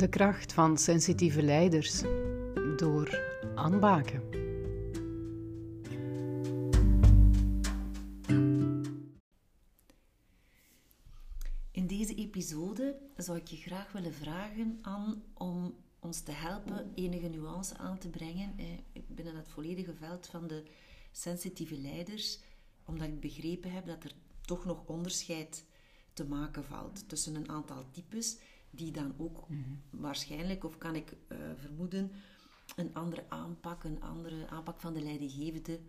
De kracht van sensitieve leiders door aanbaken. In deze episode zou ik je graag willen vragen aan om ons te helpen enige nuance aan te brengen binnen het volledige veld van de sensitieve leiders, omdat ik begrepen heb dat er toch nog onderscheid te maken valt tussen een aantal types die dan ook mhm. waarschijnlijk, of kan ik uh, vermoeden, een andere aanpak, een andere aanpak van de leidinggevende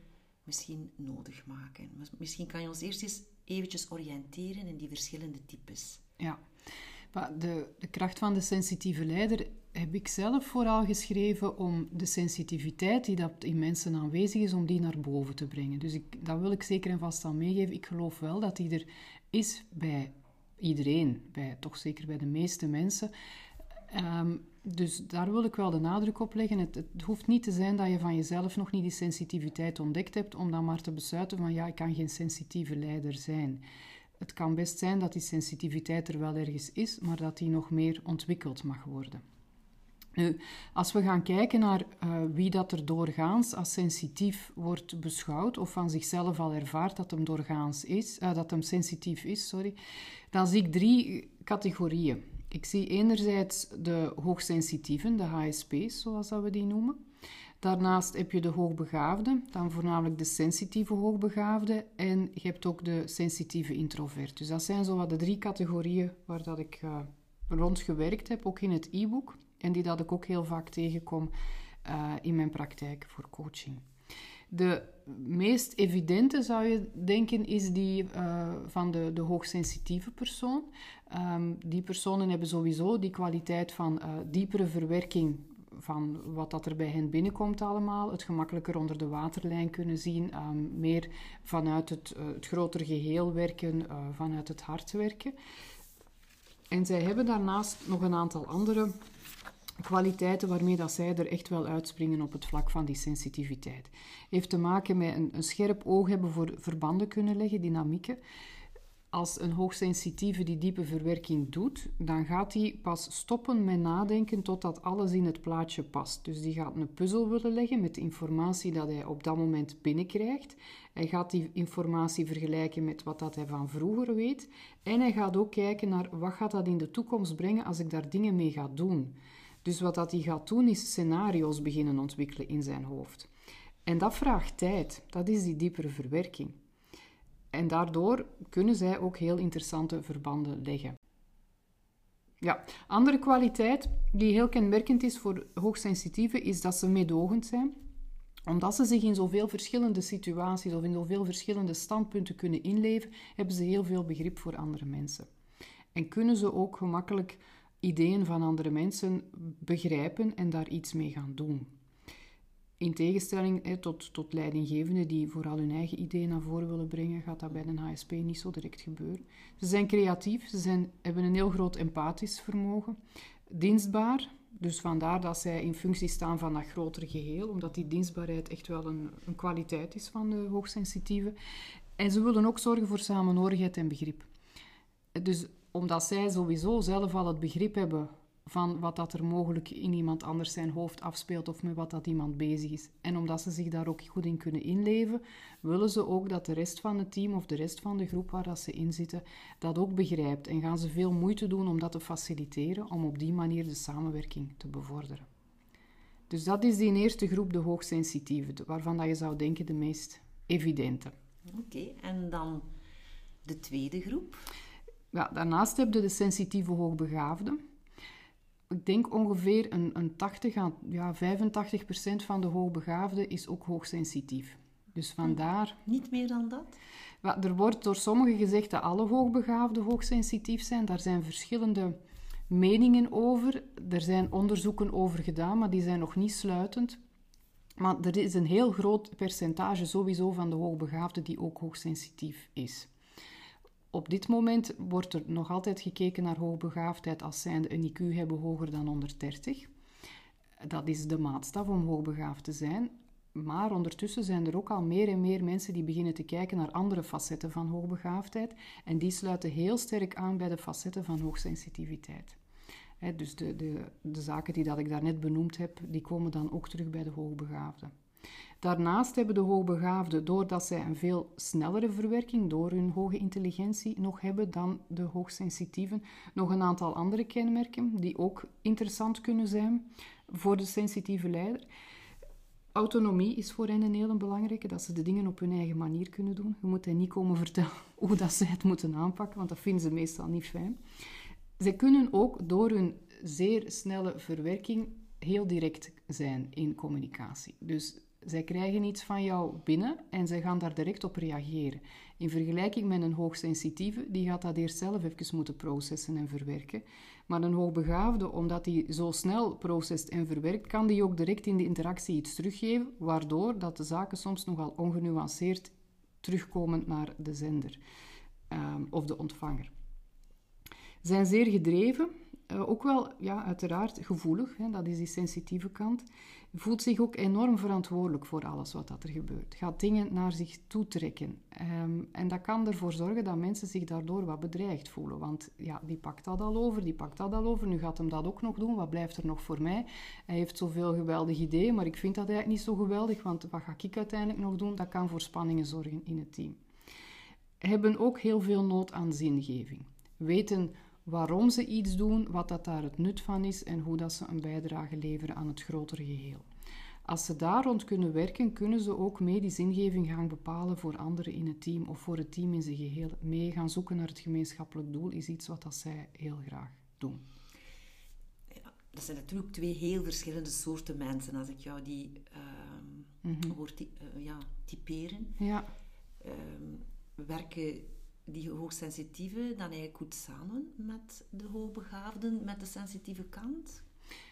misschien nodig maken. Misschien kan je ons eerst eens eventjes oriënteren in die verschillende types. Ja, de, de kracht van de sensitieve leider heb ik zelf vooral geschreven om de sensitiviteit die dat in mensen aanwezig is, om die naar boven te brengen. Dus ik, dat wil ik zeker en vast al meegeven. Ik geloof wel dat die er is bij iedereen, bij, toch zeker bij de meeste mensen. Ehm, dus daar wil ik wel de nadruk op leggen. Het, het, hoeft niet te zijn dat je van jezelf nog niet die sensitiviteit ontdekt hebt, om dan maar te besluiten van ja, ik kan geen sensitieve leider zijn. Het kan best zijn dat die sensitiviteit er wel ergens is, maar dat die nog meer ontwikkeld mag worden. Als we gaan kijken naar uh, wie dat er doorgaans als sensitief wordt beschouwd, of van zichzelf al ervaart dat hem doorgaans is, uh, dat hem sensitief is, sorry, dan zie ik drie categorieën. Ik zie enerzijds de hoogsensitieven, de HSP's, zoals dat we die noemen. Daarnaast heb je de hoogbegaafde, dan voornamelijk de sensitieve hoogbegaafde, en je hebt ook de sensitieve introvert. Dus dat zijn zo wat de drie categorieën waar dat ik uh, rond gewerkt heb, ook in het e-book. En die dat ik ook heel vaak tegenkom uh, in mijn praktijk voor coaching. De meest evidente zou je denken is die uh, van de, de hoogsensitieve persoon. Um, die personen hebben sowieso die kwaliteit van uh, diepere verwerking van wat dat er bij hen binnenkomt allemaal, het gemakkelijker onder de waterlijn kunnen zien, um, meer vanuit het, het grotere geheel werken, vanuit het hart werken. En zij hebben daarnaast nog een aantal andere kwaliteiten waarmee dat zij er echt wel uitspringen op het vlak van die sensitiviteit. Heeft te maken met een, een scherp oog hebben voor verbanden kunnen leggen, dynamieken. Als een hoogsensitieve die diepe verwerking doet, dan gaat hij pas stoppen met nadenken totdat alles in het plaatje past. Dus die gaat een puzzel willen leggen met de informatie dat hij op dat moment binnenkrijgt. Hij gaat die informatie vergelijken met wat dat hij van vroeger weet. En hij gaat ook kijken naar wat gaat dat in de toekomst brengen als ik daar dingen mee ga doen. Dus wat dat hij gaat doen, is scenario's beginnen ontwikkelen in zijn hoofd. En dat vraagt tijd. Dat is die diepere verwerking. En daardoor kunnen zij ook heel interessante verbanden leggen. Ja, andere kwaliteit die heel kenmerkend is voor hoogsensitieven is dat ze meedogend zijn. Omdat ze zich in zoveel verschillende situaties of in zoveel verschillende standpunten kunnen inleven, hebben ze heel veel begrip voor andere mensen. En kunnen ze ook gemakkelijk ideeën van andere mensen begrijpen en daar iets mee gaan doen. In tegenstelling tot, tot leidinggevenden die vooral hun eigen ideeën naar voren willen brengen, gaat dat bij een HSP niet zo direct gebeuren. Ze zijn creatief, ze zijn, hebben een heel groot empathisch vermogen, dienstbaar, dus vandaar dat zij in functie staan van dat grotere geheel, omdat die dienstbaarheid echt wel een, een kwaliteit is van de hoogsensitieve. En ze willen ook zorgen voor samenhorigheid en begrip. Dus omdat zij sowieso zelf al het begrip hebben van wat dat er mogelijk in iemand anders zijn hoofd afspeelt of met wat dat iemand bezig is. En omdat ze zich daar ook goed in kunnen inleven, willen ze ook dat de rest van het team of de rest van de groep waar dat ze in zitten, dat ook begrijpt. En gaan ze veel moeite doen om dat te faciliteren, om op die manier de samenwerking te bevorderen. Dus dat is die eerste groep, de hoogsensitieve, waarvan dat je zou denken de meest evidente. Oké, en dan de tweede groep? Ja, daarnaast heb je de sensitieve hoogbegaafden. Ik denk ongeveer een, een 80 à ja, 85 procent van de hoogbegaafden is ook hoogsensitief. Dus vandaar... Niet meer dan dat? Ja, er wordt door sommigen gezegd dat alle hoogbegaafden hoogsensitief zijn. Daar zijn verschillende meningen over. Er zijn onderzoeken over gedaan, maar die zijn nog niet sluitend. Maar er is een heel groot percentage sowieso van de hoogbegaafden die ook hoogsensitief is. Op dit moment wordt er nog altijd gekeken naar hoogbegaafdheid als zijnde een IQ hebben hoger dan 130. Dat is de maatstaf om hoogbegaafd te zijn. Maar ondertussen zijn er ook al meer en meer mensen die beginnen te kijken naar andere facetten van hoogbegaafdheid. En die sluiten heel sterk aan bij de facetten van hoogsensitiviteit. dus de, de, de zaken die dat ik daarnet benoemd heb, die komen dan ook terug bij de hoogbegaafden. Daarnaast hebben de hoogbegaafden, doordat zij een veel snellere verwerking door hun hoge intelligentie nog hebben dan de hoogsensitieven, nog een aantal andere kenmerken die ook interessant kunnen zijn voor de sensitieve leider. Autonomie is voor hen een heel belangrijke, dat ze de dingen op hun eigen manier kunnen doen. Je moet hen niet komen vertellen hoe dat ze het moeten aanpakken, want dat vinden ze meestal niet fijn. Zij kunnen ook door hun zeer snelle verwerking heel direct zijn in communicatie. Dus zij krijgen iets van jou binnen en zij gaan daar direct op reageren. In vergelijking met een hoogsensitieve, die gaat dat eerst zelf even moeten processen en verwerken. Maar een hoogbegaafde, omdat hij zo snel processt en verwerkt, kan die ook direct in de interactie iets teruggeven, waardoor dat de zaken soms nogal ongenuanceerd terugkomen naar de zender um, of de ontvanger. Zijn zeer gedreven, uh, ook wel ja, uiteraard gevoelig, hè, dat is die sensitieve kant voelt zich ook enorm verantwoordelijk voor alles wat dat er gebeurt. Gaat dingen naar zich toe trekken. Ehm, en dat kan ervoor zorgen dat mensen zich daardoor wat bedreigd voelen. Want ja, die pakt dat al over, die pakt dat al over. Nu gaat hem dat ook nog doen. Wat blijft er nog voor mij? Hij heeft zoveel geweldige ideeën, maar ik vind dat eigenlijk niet zo geweldig. Want wat ga ik uiteindelijk nog doen? Dat kan voor spanningen zorgen in het team. Hebben ook heel veel nood aan zingeving. Weten waarom ze iets doen, wat dat daar het nut van is en hoe dat ze een bijdrage leveren aan het grotere geheel. Als ze daar rond kunnen werken, kunnen ze ook mee die zingeving gaan bepalen voor anderen in het team of voor het team in zijn geheel. Mee gaan zoeken naar het gemeenschappelijk doel is iets wat dat zij heel graag doen. Ja, dat zijn natuurlijk twee heel verschillende soorten mensen als ik jou die uh, mm hoor uh, ja, typeren. Ja. Uh, werken die hoogsensitieve dan eigenlijk goed samen met de hoogbegaafden, met de sensitieve kant?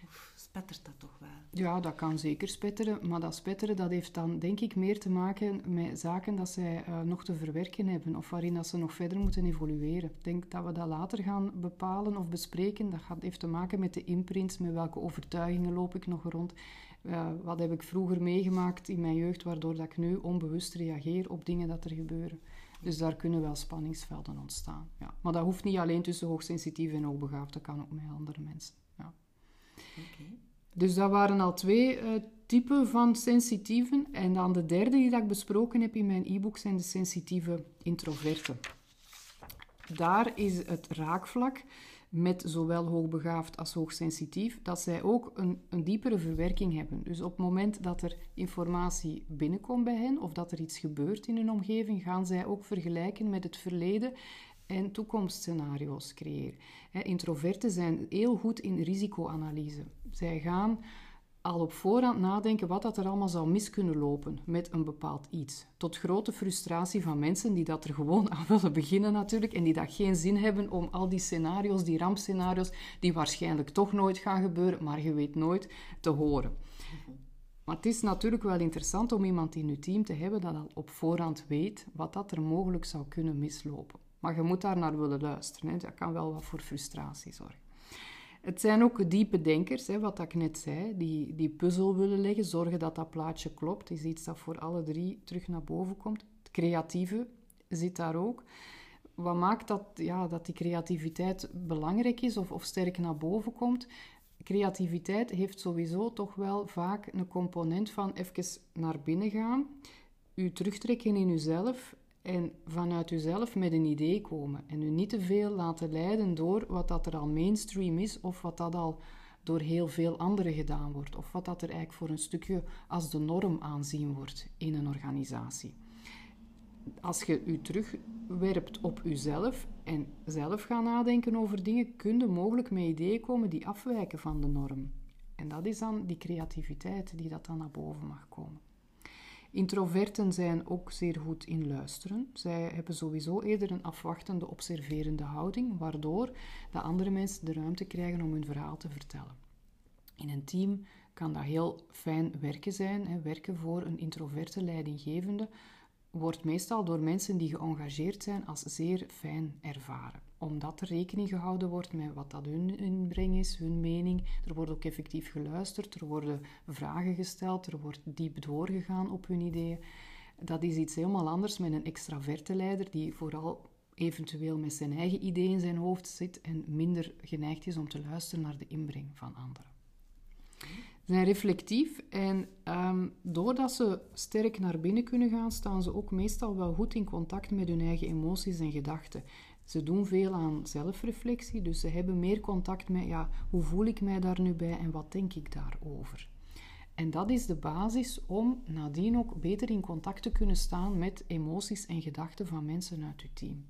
Of spettert dat toch wel? Ja, dat kan zeker spetteren. Maar dat spetteren dat heeft dan denk ik meer te maken met zaken dat zij uh, nog te verwerken hebben of waarin dat ze nog verder moeten evolueren. Ik denk dat we dat later gaan bepalen of bespreken. Dat gaat, heeft te maken met de imprints, met welke overtuigingen loop ik nog rond. Uh, wat heb ik vroeger meegemaakt in mijn jeugd, waardoor dat ik nu onbewust reageer op dingen dat er gebeuren. Dus daar kunnen wel spanningsvelden ontstaan. Ja. Maar dat hoeft niet alleen tussen hoogsensitief en hoogbegaafd, dat kan ook met andere mensen. Ja. Dus dat waren al twee uh, typen van sensitieven. En dan de derde die dat ik besproken heb in mijn e-book zijn de sensitieve introverten. Daar is het raakvlak met zowel hoogbegaafd als hoogsensitief, dat zij ook een, een diepere verwerking hebben. Dus op het moment dat er informatie binnenkomt bij hen of dat er iets gebeurt in hun omgeving, gaan zij ook vergelijken met het verleden en toekomstscenario's creëren. Introverten zijn heel goed in risicoanalyse. Zij gaan al op voorhand nadenken wat dat er allemaal zou mis kunnen lopen met een bepaald iets. Tot grote frustratie van mensen die dat er gewoon aan willen beginnen natuurlijk en die dat geen zin hebben om al die scenario's, die rampscenario's, die waarschijnlijk toch nooit gaan gebeuren, maar je weet nooit, te horen. Maar het is natuurlijk wel interessant om iemand in je team te hebben dat al op voorhand weet wat dat er mogelijk zou kunnen mislopen. Maar je moet daar naar willen luisteren. Hè. Dat kan wel wat voor frustratie zorgen. Het zijn ook diepe denkers, hè, wat ik net zei, die die puzzel willen leggen, zorgen dat dat plaatje klopt. is iets dat voor alle drie terug naar boven komt. Het creatieve zit daar ook. Wat maakt dat, ja, dat die creativiteit belangrijk is of, of sterk naar boven komt? Creativiteit heeft sowieso toch wel vaak een component van even naar binnen gaan, u terugtrekken in uzelf en vanuit uzelf met een idee komen. En u niet te veel laten leiden door wat dat er al mainstream is of wat dat al door heel veel anderen gedaan wordt. Of wat dat er eigenlijk voor een stukje als de norm aanzien wordt in een organisatie. Als je u terugwerpt op uzelf en zelf gaat nadenken over dingen, kun je mogelijk met ideeën komen die afwijken van de norm. En dat is dan die creativiteit die dat dan naar boven mag komen. Introverten zijn ook zeer goed in luisteren. Zij hebben sowieso eerder een afwachtende, observerende houding, waardoor de andere mensen de ruimte krijgen om hun verhaal te vertellen. In een team kan dat heel fijn werken zijn. Werken voor een introverte leidinggevende wordt meestal door mensen die geëngageerd zijn als zeer fijn ervaren omdat er rekening gehouden wordt met wat dat hun inbreng is, hun mening. Er wordt ook effectief geluisterd, er worden vragen gesteld, er wordt diep doorgegaan op hun ideeën. Dat is iets helemaal anders met een extraverte leider die vooral eventueel met zijn eigen ideeën in zijn hoofd zit en minder geneigd is om te luisteren naar de inbreng van anderen. Ze zijn reflectief en ehm, doordat ze sterk naar binnen kunnen gaan, staan ze ook meestal wel goed in contact met hun eigen emoties en gedachten. Ze doen veel aan zelfreflectie, dus ze hebben meer contact met ja, hoe voel ik mij daar nu bij en wat denk ik daarover. En dat is de basis om nadien ook beter in contact te kunnen staan met emoties en gedachten van mensen uit uw team.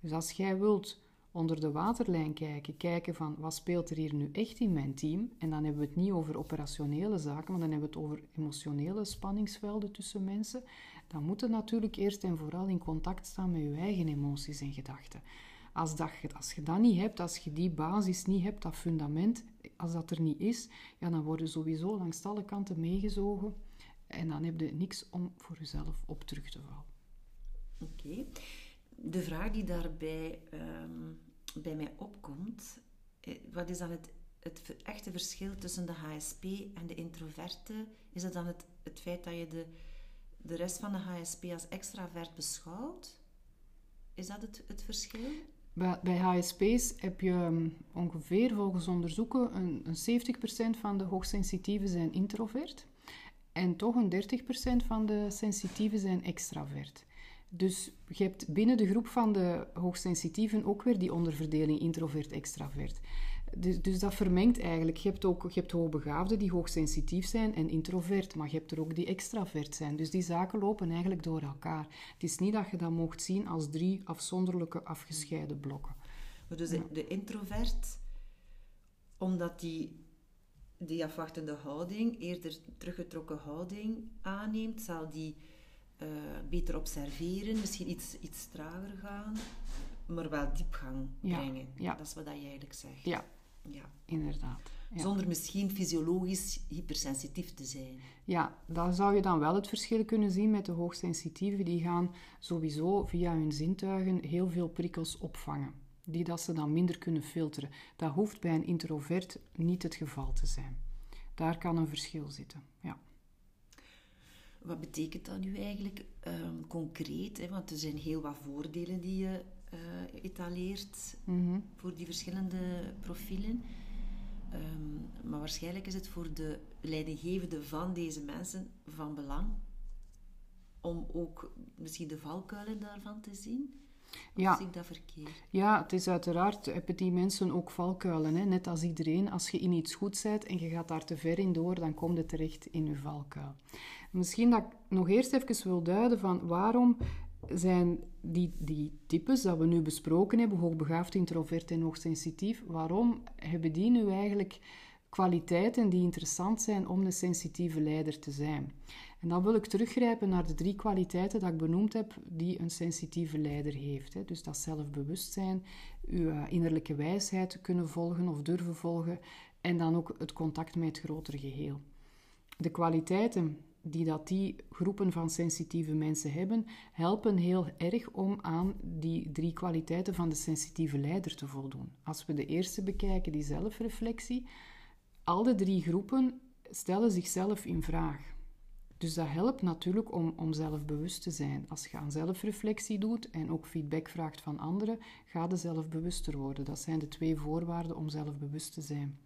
Dus als jij wilt onder de waterlijn kijken, kijken van wat speelt er hier nu echt in mijn team, en dan hebben we het niet over operationele zaken, maar dan hebben we het over emotionele spanningsvelden tussen mensen, dan moet je natuurlijk eerst en vooral in contact staan met je eigen emoties en gedachten. Als, dat, als je dat niet hebt, als je die basis niet hebt, dat fundament, als dat er niet is, ja, dan word je sowieso langs alle kanten meegezogen en dan heb je niks om voor jezelf op terug te vallen. Oké. De vraag die daarbij ehm, bij mij opkomt, eh, wat is dan het, het echte verschil tussen de HSP en de introverte? Is het dan het, het feit dat je de, de rest van de HSP als extravert beschouwt? Is dat het, het verschil? Bij HSP's heb je um, ongeveer volgens onderzoeken een, een 70% van de hoogsensitieven zijn introvert en toch een 30% van de sensitieven zijn extravert. Dus je hebt binnen de groep van de hoogsensitieven ook weer die onderverdeling introvert-extravert. Dus, dus dat vermengt eigenlijk. Je hebt ook je hebt hoogbegaafden die hoogsensitief zijn en introvert, maar je hebt er ook die extravert zijn. Dus die zaken lopen eigenlijk door elkaar. Het is niet dat je dat mocht zien als drie afzonderlijke afgescheiden blokken. Dus de, de introvert, omdat die die afwachtende houding, eerder teruggetrokken houding aanneemt, zal die uh, beter observeren, misschien iets, iets trager gaan, maar wel diepgang brengen. Ja. Dat is wat je eigenlijk zegt. Ja, ja. inderdaad. Zonder misschien fysiologisch hypersensitief te zijn. Ja, dan zou je dan wel het verschil kunnen zien met de hoogsensitieven. Die gaan sowieso via hun zintuigen heel veel prikkels opvangen. Die dat ze dan minder kunnen filteren. Dat hoeft bij een introvert niet het geval te zijn. Daar kan een verschil zitten, ja. Wat betekent dat nu eigenlijk um, concreet? Hè? Want er zijn heel wat voordelen die je uh, etaleert mm voor die verschillende profielen. Um, maar waarschijnlijk is het voor de leidinggevende van deze mensen van belang om ook misschien de valkuilen daarvan te zien. Of ja. zie ik dat verkeerd? Ja, het is uiteraard, hebben die mensen ook valkuilen. Hè? Net als iedereen, als je in iets goed bent en je gaat daar te ver in door, dan komt het terecht in je valkuil. Misschien dat ik nog eerst even wil duiden van waarom zijn die, die types dat we nu besproken hebben, hoogbegaafd, introvert en hoogsensitief, waarom hebben die nu eigenlijk kwaliteiten die interessant zijn om een sensitieve leider te zijn? En dan wil ik teruggrijpen naar de drie kwaliteiten dat ik benoemd heb die een sensitieve leider heeft. Dus dat zelfbewustzijn, uw eh, innerlijke wijsheid kunnen volgen of durven volgen en dan ook het contact met het grotere geheel. De kwaliteiten die dat die groepen van sensitieve mensen hebben, helpen heel erg om aan die drie kwaliteiten van de sensitieve leider te voldoen. Als we de eerste bekijken, die zelfreflectie, al de drie groepen stellen zichzelf in vraag. Dus dat helpt natuurlijk om, om zelfbewust te zijn. Als je aan zelfreflectie doet en ook feedback vraagt van anderen, ga je zelfbewuster worden. Dat zijn de twee voorwaarden om zelfbewust te zijn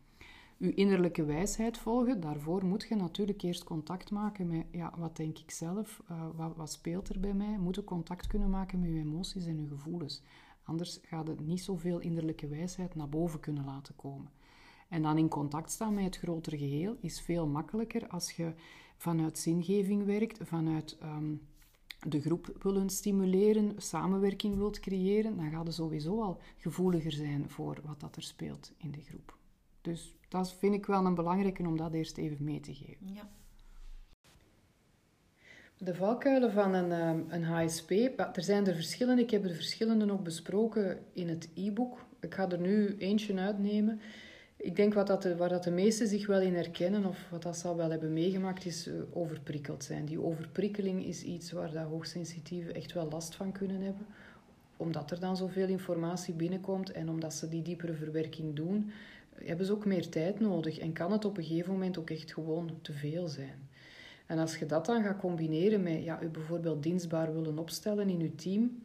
je innerlijke wijsheid volgen, daarvoor moet je natuurlijk eerst contact maken met, ja, wat denk ik zelf, uh, wat, wat, speelt er bij mij? Moet je contact kunnen maken met je emoties en je gevoelens. Anders gaat het niet zoveel innerlijke wijsheid naar boven kunnen laten komen. En dan in contact staan met het grotere geheel is veel makkelijker als je vanuit zingeving werkt, vanuit um, de groep willen stimuleren, samenwerking wilt creëren, dan gaat je sowieso al gevoeliger zijn voor wat dat er speelt in de groep. Dus dat vind ik wel een belangrijke om dat eerst even mee te geven. Ja. De valkuilen van een, ehm, een HSP, er zijn er verschillende. Ik heb er verschillende ook besproken in het e-book. Ik ga er nu eentje uitnemen. Ik denk wat dat de, waar dat de meesten zich wel in herkennen, of wat dat ze al wel hebben meegemaakt, is uh, overprikkeld zijn. Die overprikkeling is iets waar dat hoogsensitieven echt wel last van kunnen hebben. Omdat er dan zoveel informatie binnenkomt en omdat ze die diepere verwerking doen, hebben ze ook meer tijd nodig en kan het op een gegeven moment ook echt gewoon te veel zijn. En als je dat dan gaat combineren met ja, je bijvoorbeeld dienstbaar willen opstellen in je team,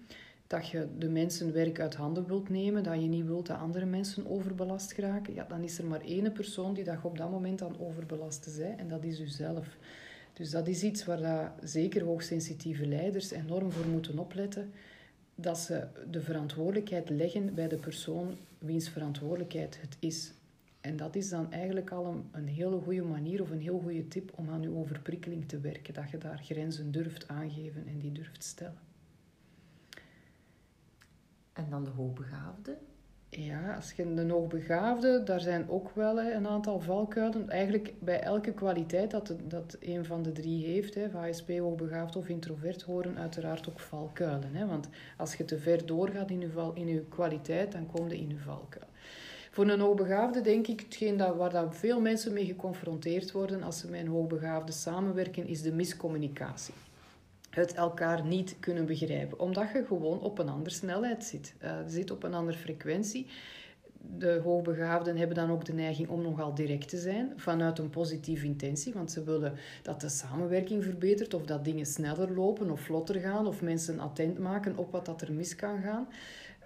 dat je de mensen werk uit handen wilt nemen, dat je niet wilt dat andere mensen overbelast geraken, ja, dan is er maar één persoon die dat op dat moment aan overbelasten zijn en dat is uzelf. Dus dat is iets waar dat zeker hoogsensitieve leiders enorm voor moeten opletten, dat ze de verantwoordelijkheid leggen bij de persoon wiens verantwoordelijkheid het is. En dat is dan eigenlijk al een, een hele goede manier of een heel goede tip om aan je overprikkeling te werken. Dat je daar grenzen durft aangeven en die durft stellen. En dan de hoogbegaafde? Ja, als je de hoogbegaafde, daar zijn ook wel hè, een aantal valkuilen. Eigenlijk bij elke kwaliteit dat, dat een van de drie heeft, hè, HSP, hoogbegaafd of introvert, horen uiteraard ook valkuilen. Hè. Want als je te ver doorgaat in je, val, in je kwaliteit, dan kom je in je valkuil. Voor een hoogbegaafde denk ik, hetgeen dat, waar dat veel mensen mee geconfronteerd worden als ze met een hoogbegaafde samenwerken, is de miscommunicatie het elkaar niet kunnen begrijpen. Omdat je gewoon op een andere snelheid zit. Uh, zit op een andere frequentie. De hoogbegaafden hebben dan ook de neiging om nogal direct te zijn, vanuit een positieve intentie, want ze willen dat de samenwerking verbetert, of dat dingen sneller lopen of vlotter gaan, of mensen attent maken op wat dat er mis kan gaan.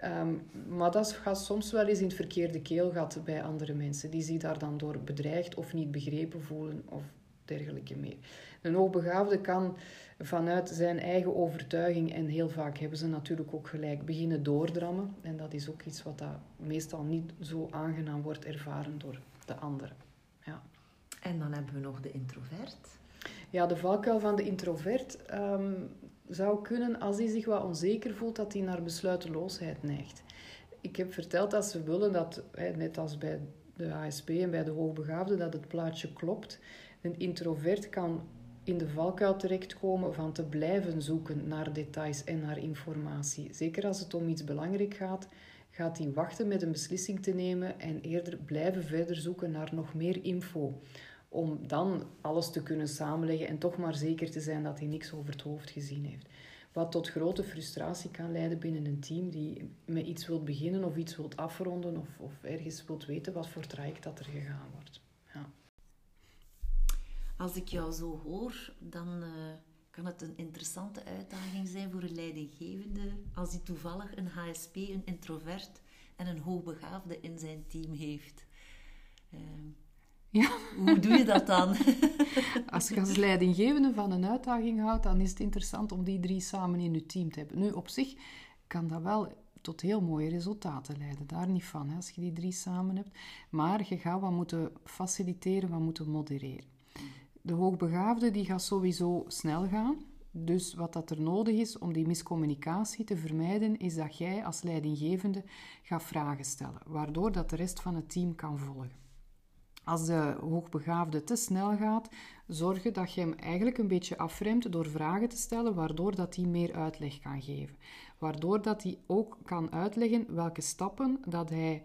Um, maar dat gaat soms wel eens in het verkeerde keelgat bij andere mensen, die zich daar dan door bedreigd of niet begrepen voelen of dergelijke meer. Een hoogbegaafde kan vanuit zijn eigen overtuiging, en heel vaak hebben ze natuurlijk ook gelijk, beginnen doordrammen. En dat is ook iets wat dat meestal niet zo aangenaam wordt ervaren door de anderen. Ja. En dan hebben we nog de introvert. Ja, de valkuil van de introvert ehm, zou kunnen, als hij zich wat onzeker voelt, dat hij naar besluiteloosheid neigt. Ik heb verteld dat ze willen dat, net als bij de ASP en bij de hoogbegaafden, dat het plaatje klopt. Een introvert kan in de valkuil terechtkomen van te blijven zoeken naar details en naar informatie. Zeker als het om iets belangrijk gaat, gaat hij wachten met een beslissing te nemen en eerder blijven verder zoeken naar nog meer info. Om dan alles te kunnen samenleggen en toch maar zeker te zijn dat hij niks over het hoofd gezien heeft. Wat tot grote frustratie kan leiden binnen een team die met iets wilt beginnen of iets wilt afronden of, of ergens wilt weten wat voor traject dat er gegaan wordt. Als ik jou zo hoor, dan uh, kan het een interessante uitdaging zijn voor een leidinggevende als hij toevallig een HSP, een introvert en een hoogbegaafde in zijn team heeft. Uh, ja. Hoe doe je dat dan? als je als leidinggevende van een uitdaging houdt, dan is het interessant om die drie samen in je team te hebben. Nu, op zich kan dat wel tot heel mooie resultaten leiden. Daar niet van, hè, als je die drie samen hebt. Maar je gaat wat moeten faciliteren, wat moeten modereren de hoogbegaafde die gaat sowieso snel gaan. Dus wat dat er nodig is om die miscommunicatie te vermijden, is dat jij als leidinggevende gaat vragen stellen, waardoor dat de rest van het team kan volgen. Als de hoogbegaafde te snel gaat, zorg dat je hem eigenlijk een beetje afremt door vragen te stellen, waardoor dat hij meer uitleg kan geven. Waardoor dat hij ook kan uitleggen welke stappen dat hij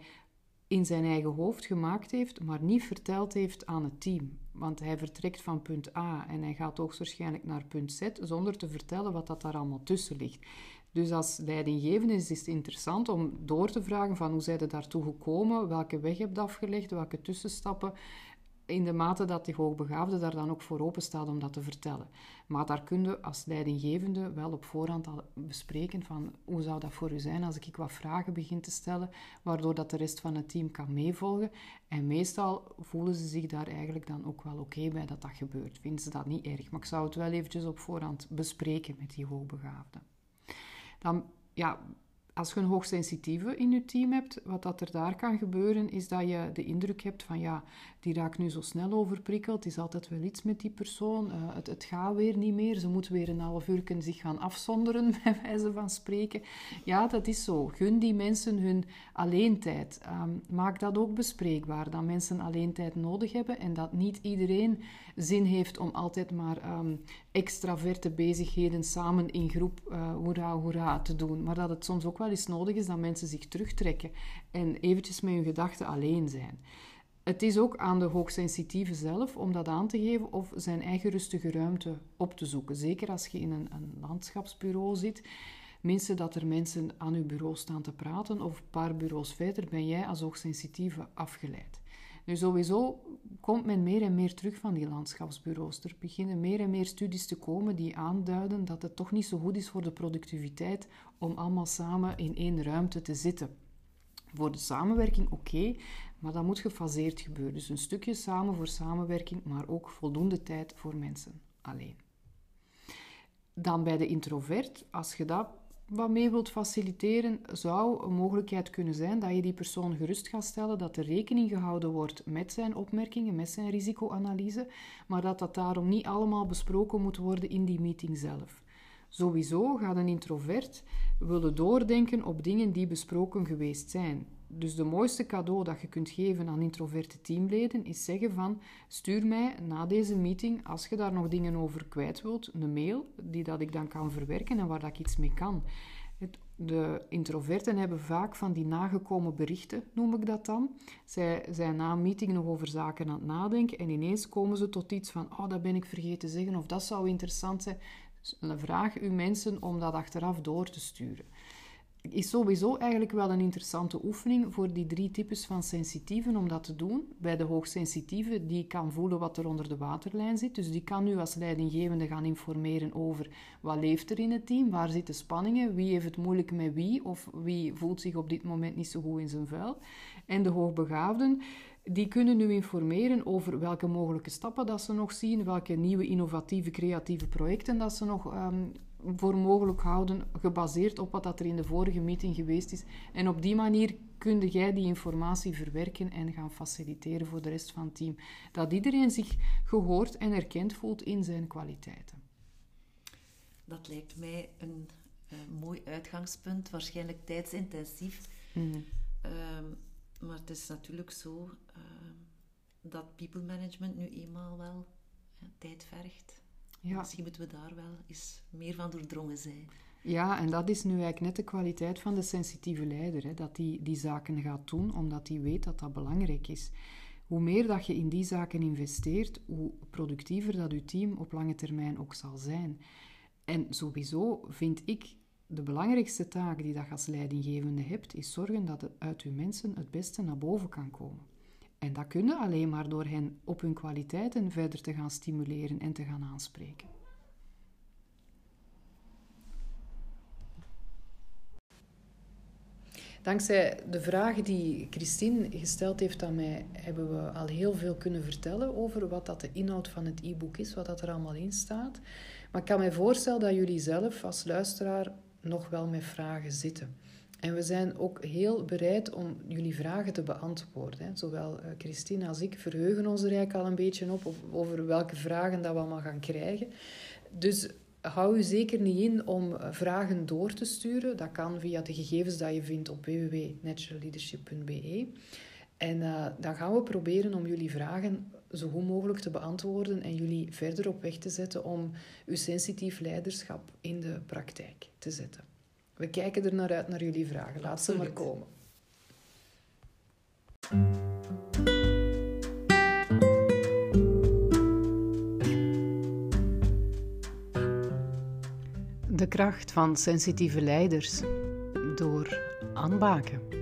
in zijn eigen hoofd gemaakt heeft, maar niet verteld heeft aan het team. Want hij vertrekt van punt A en hij gaat hoogstwaarschijnlijk naar punt Z zonder te vertellen wat dat daar allemaal tussen ligt. Dus als leidinggevende is het interessant om door te vragen van hoe zij er daartoe gekomen, welke weg heb je afgelegd, welke tussenstappen in de mate dat die hoogbegaafde daar dan ook voor open staat om dat te vertellen. Maar daar kun je als leidinggevende wel op voorhand al bespreken van hoe zou dat voor u zijn als ik wat vragen begin te stellen, waardoor dat de rest van het team kan meevolgen. En meestal voelen ze zich daar eigenlijk dan ook wel oké bij dat dat gebeurt. Vinden ze dat niet erg. Maar ik zou het wel eventjes op voorhand bespreken met die hoogbegaafde. Dan, ja, als je een hoogsensitieve in je team hebt, wat dat er daar kan gebeuren, is dat je de indruk hebt van ja, die raakt nu zo snel overprikkeld, is altijd wel iets met die persoon, uh, het, het gaat weer niet meer, ze moet weer een half uur zich gaan afzonderen, bij wijze van spreken. Ja, dat is zo. Gun die mensen hun alleentijd. Um, maak dat ook bespreekbaar, dat mensen alleentijd nodig hebben en dat niet iedereen zin heeft om altijd maar um, extraverte bezigheden samen in groep uh, hoera, hoera te doen, maar dat het soms ook wel eens nodig is dat mensen zich terugtrekken en eventjes met hun gedachten alleen zijn. Het is ook aan de hoogsensitieve zelf om dat aan te geven of zijn eigen rustige ruimte op te zoeken. Zeker als je in een, een landschapsbureau zit. Minstens dat er mensen aan uw bureau staan te praten of een paar bureaus verder ben jij als hoogsensitieve afgeleid. Nu sowieso komt men meer en meer terug van die landschapsbureaus. Er beginnen meer en meer studies te komen die aanduiden dat het toch niet zo goed is voor de productiviteit om allemaal samen in één ruimte te zitten. Voor de samenwerking oké, maar dat moet gefaseerd gebeuren. Dus een stukje samen voor samenwerking, maar ook voldoende tijd voor mensen alleen. Dan bij de introvert, als je dat wat mee wilt faciliteren, zou een mogelijkheid kunnen zijn dat je die persoon gerust gaat stellen dat er rekening gehouden wordt met zijn opmerkingen, met zijn risicoanalyse, maar dat dat daarom niet allemaal besproken moet worden in die meeting zelf. Sowieso gaat een introvert willen doordenken op dingen die besproken geweest zijn. Dus de mooiste cadeau dat je kunt geven aan introverte teamleden is zeggen van stuur mij na deze meeting, als je daar nog dingen over kwijt wilt, een mail die dat ik dan kan verwerken en waar dat ik iets mee kan. de introverten hebben vaak van die nagekomen berichten, noem ik dat dan. Zij zijn na een meeting nog over zaken aan het nadenken en ineens komen ze tot iets van, oh, dat ben ik vergeten te zeggen of dat zou interessant zijn. Dus vraag uw mensen om dat achteraf door te sturen is sowieso eigenlijk wel een interessante oefening voor die drie types van sensitieven om dat te doen. Bij de hoogsensitieve, die kan voelen wat er onder de waterlijn zit. Dus die kan nu als leidinggevende gaan informeren over wat leeft er in het team, waar zitten spanningen, wie heeft het moeilijk met wie of wie voelt zich op dit moment niet zo goed in zijn vuil. En de hoogbegaafden, die kunnen nu informeren over welke mogelijke stappen dat ze nog zien, welke nieuwe innovatieve, creatieve projecten dat ze nog um, voor mogelijk houden, gebaseerd op wat dat er in de vorige meeting geweest is. En op die manier kun jij die informatie verwerken en gaan faciliteren voor de rest van het team. Dat iedereen zich gehoord en erkend voelt in zijn kwaliteiten. Dat lijkt mij een uh, mooi uitgangspunt, waarschijnlijk tijdsintensief. Mm. Maar het is natuurlijk zo uh, dat people management nu eenmaal wel tijd vergt. Ja. Misschien moeten we daar wel eens meer van doordrongen zijn. Ja, en dat is nu eigenlijk net de kwaliteit van de sensitieve leider. Hè, dat die die zaken gaat doen, omdat hij weet dat dat belangrijk is. Hoe meer dat je in die zaken investeert, hoe productiever dat je team op lange termijn ook zal zijn. En sowieso vind ik de belangrijkste taak die dat je als leidinggevende hebt, is zorgen dat het uit je mensen het beste naar boven kan komen. En dat kunnen alleen maar door hen op hun kwaliteiten verder te gaan stimuleren en te gaan aanspreken. Dankzij de vragen die Christine gesteld heeft aan mij, hebben we al heel veel kunnen vertellen over wat dat de inhoud van het e-book is, wat dat er allemaal in staat. Maar ik kan me voorstellen dat jullie zelf als luisteraar nog wel met vragen zitten. En we zijn ook heel bereid om jullie vragen te beantwoorden. Zowel eh, Christine als ik verheugen ons er eigenlijk al een beetje op over welke vragen dat we allemaal gaan krijgen. Dus hou u zeker niet in om eh, vragen door te sturen. Dat kan via de gegevens die je vindt op www.naturalleadership.be. En uh, dan gaan we proberen om jullie vragen zo goed mogelijk te beantwoorden en jullie verder op weg te zetten om uw sensitief leiderschap in de praktijk te zetten. We kijken er naar uit naar jullie vragen. Laat ze maar komen. De kracht van sensitieve leiders door Anne Baken.